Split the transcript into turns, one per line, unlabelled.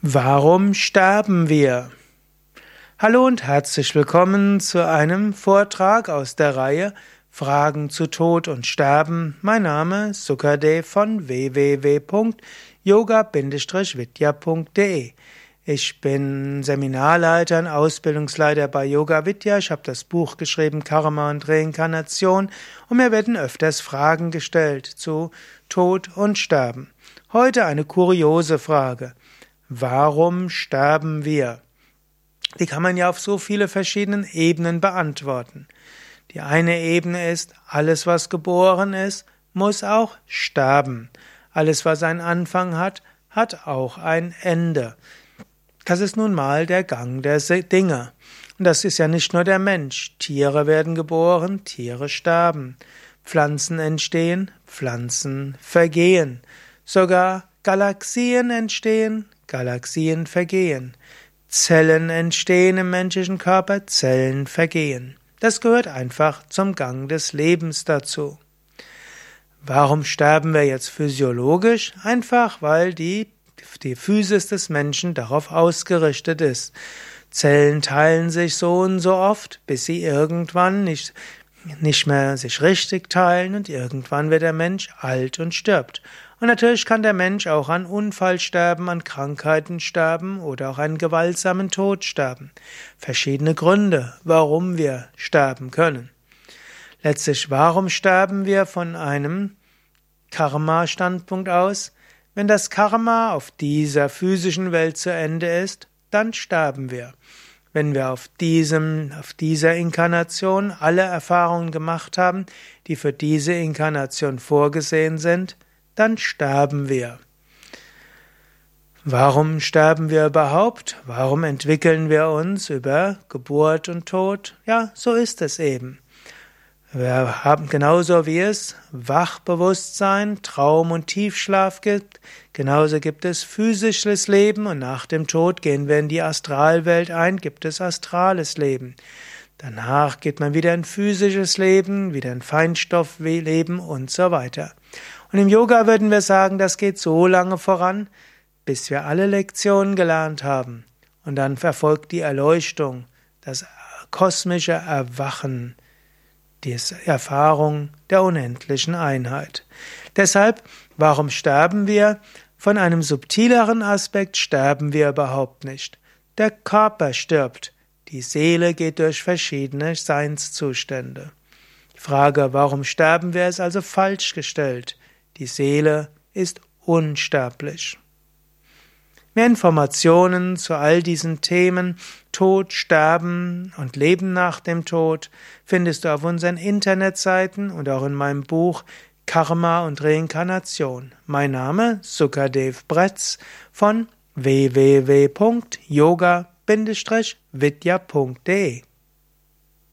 Warum sterben wir? Hallo und herzlich willkommen zu einem Vortrag aus der Reihe Fragen zu Tod und Sterben. Mein Name ist Sukade von www.yoga-vidya.de. Ich bin Seminarleiter und Ausbildungsleiter bei Yoga Vidya. Ich habe das Buch geschrieben Karma und Reinkarnation und mir werden öfters Fragen gestellt zu Tod und Sterben. Heute eine kuriose Frage. Warum sterben wir? Die kann man ja auf so viele verschiedenen Ebenen beantworten. Die eine Ebene ist, alles was geboren ist, muss auch sterben. Alles was einen Anfang hat, hat auch ein Ende. Das ist nun mal der Gang der Dinge. Und das ist ja nicht nur der Mensch. Tiere werden geboren, Tiere sterben. Pflanzen entstehen, Pflanzen vergehen. Sogar Galaxien entstehen, Galaxien vergehen. Zellen entstehen im menschlichen Körper, Zellen vergehen. Das gehört einfach zum Gang des Lebens dazu. Warum sterben wir jetzt physiologisch? Einfach weil die, die Physis des Menschen darauf ausgerichtet ist. Zellen teilen sich so und so oft, bis sie irgendwann nicht, nicht mehr sich richtig teilen und irgendwann wird der Mensch alt und stirbt. Und natürlich kann der Mensch auch an Unfall sterben, an Krankheiten sterben oder auch einen gewaltsamen Tod sterben. Verschiedene Gründe, warum wir sterben können. Letztlich, warum sterben wir von einem Karma-Standpunkt aus? Wenn das Karma auf dieser physischen Welt zu Ende ist, dann sterben wir. Wenn wir auf diesem, auf dieser Inkarnation alle Erfahrungen gemacht haben, die für diese Inkarnation vorgesehen sind, dann sterben wir. Warum sterben wir überhaupt? Warum entwickeln wir uns über Geburt und Tod? Ja, so ist es eben. Wir haben genauso wie es Wachbewusstsein, Traum und Tiefschlaf gibt, genauso gibt es physisches Leben und nach dem Tod gehen wir in die Astralwelt ein, gibt es astrales Leben. Danach geht man wieder in physisches Leben, wieder in Feinstoffleben und so weiter. Und im Yoga würden wir sagen, das geht so lange voran, bis wir alle Lektionen gelernt haben. Und dann verfolgt die Erleuchtung, das kosmische Erwachen, die Erfahrung der unendlichen Einheit. Deshalb, warum sterben wir? Von einem subtileren Aspekt sterben wir überhaupt nicht. Der Körper stirbt, die Seele geht durch verschiedene Seinszustände. Die Frage, warum sterben wir, ist also falsch gestellt. Die Seele ist unsterblich. Mehr Informationen zu all diesen Themen Tod, Sterben und Leben nach dem Tod findest du auf unseren Internetseiten und auch in meinem Buch Karma und Reinkarnation. Mein Name Sukadev Bretz von www.yoga-vidya.de